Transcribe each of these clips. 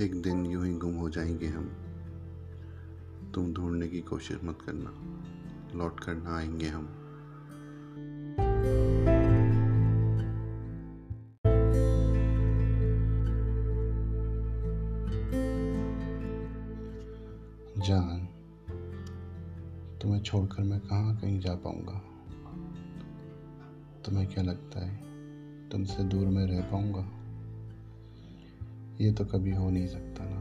एक दिन यूँ ही गुम हो जाएँगे हम। तुम ढूँढने की कोशिश मत करना। लौट कर ना आएँगे हम। जान, तुम्हें छोड़कर मैं कहाँ कहीं जा पाऊँगा? तुम्हें क्या लगता है तुमसे दूर में रह पाऊँगा? ये तो कभी हो नहीं सकता ना।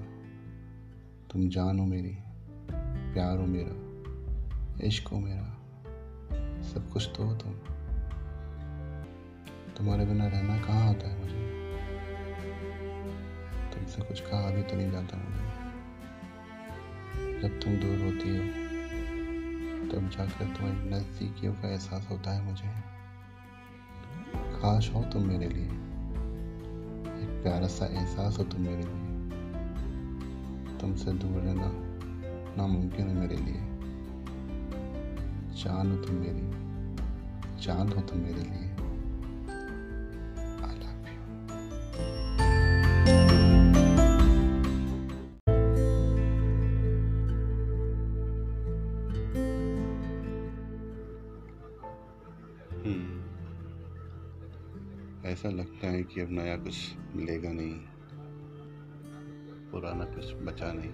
तुम जान हो मेरी, प्यार हो मेरा, इश्क हो मेरा, सब कुछ तो हो तुम। तुम्हारे बिना रहना कहाँ आता है मुझे? तुमसे कुछ कहा भी तो नहीं जाता मुझे। जब तुम दूर होती हो, तब जाकर तुम्हारी नज़दीकियों का एहसास होता है मुझे। काश हो तुम मेरे लिए। प्यारा सा एहसास हो तुम मेरे लिए। तुमसे दूर रहना नामुमकिन है मेरे लिए। चाँद हो तुम मेरी। चाँद हो तुम मेरे लिए। ऐसा लगता है कि अब नया कुछ मिलेगा नहीं। पुराना कुछ बचा नहीं।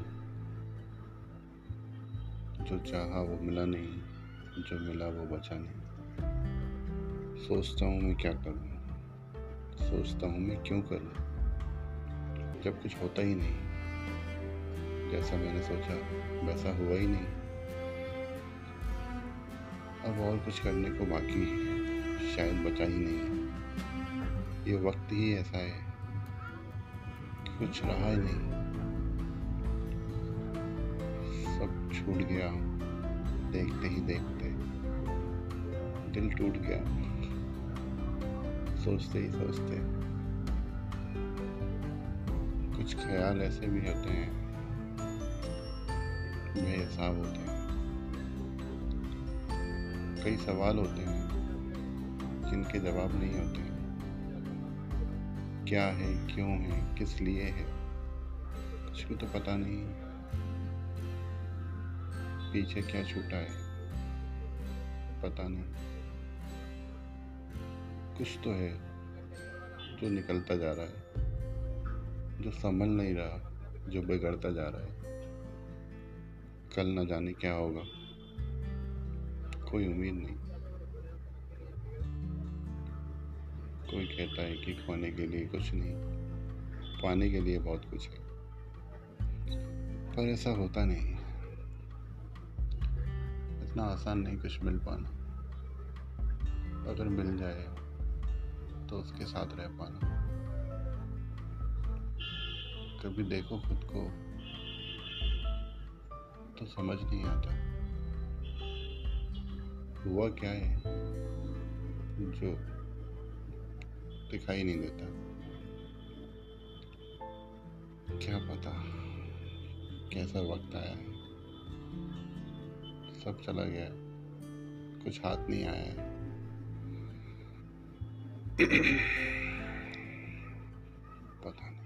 जो चाहा वो मिला नहीं, जो मिला वो बचा नहीं। सोचता हूँ मैं क्या करूँ? सोचता हूँ मैं क्यों करूँ? जब कुछ होता ही नहीं। जैसा मैंने सोचा, वैसा हुआ ही नहीं। अब और कुछ करने को बाकी है। शायद बचा ही नहीं। ये वक्त ही ऐसा है कुछ रहा ही नहीं। सब छूट गया, देखते ही देखते। दिल टूट गया। सोचते ही सोचते। कुछ ख्याल ऐसे भी होते हैं, बेहिसाब होते हैं। कई सवाल होते हैं, जिनके जवाब नहीं होते। क्या है, क्यों है, किस लिए है? कुछ भी तो पता नहीं। पीछे क्या छूटा है? पता नहीं। कुछ तो है जो निकलता जा रहा है, जो संभल नहीं रहा, जो बिगड़ता जा रहा है। कल न जाने क्या होगा। कोई उम्मीद नहीं। कोई कहता है कि खोने के लिए कुछ नहीं, पाने के लिए बहुत कुछ है। पर ऐसा होता नहीं। इतना आसान नहीं कुछ मिल पाना। अगर मिल जाए तो उसके साथ रह पाना। कभी देखो खुद को तो समझ नहीं आता। हुआ क्या है, जो दिखाई नहीं देता। क्या पता कैसा वक्त आया है। सब चला गया। कुछ हाथ नहीं आया पता नहीं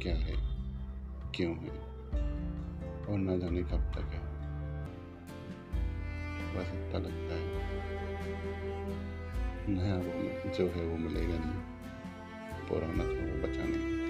क्या है, क्यों है, और ना जाने कब तक है। बस इतना लगता है। नया वो जो है वो मिलेगा नहीं पुराना था वो बचाने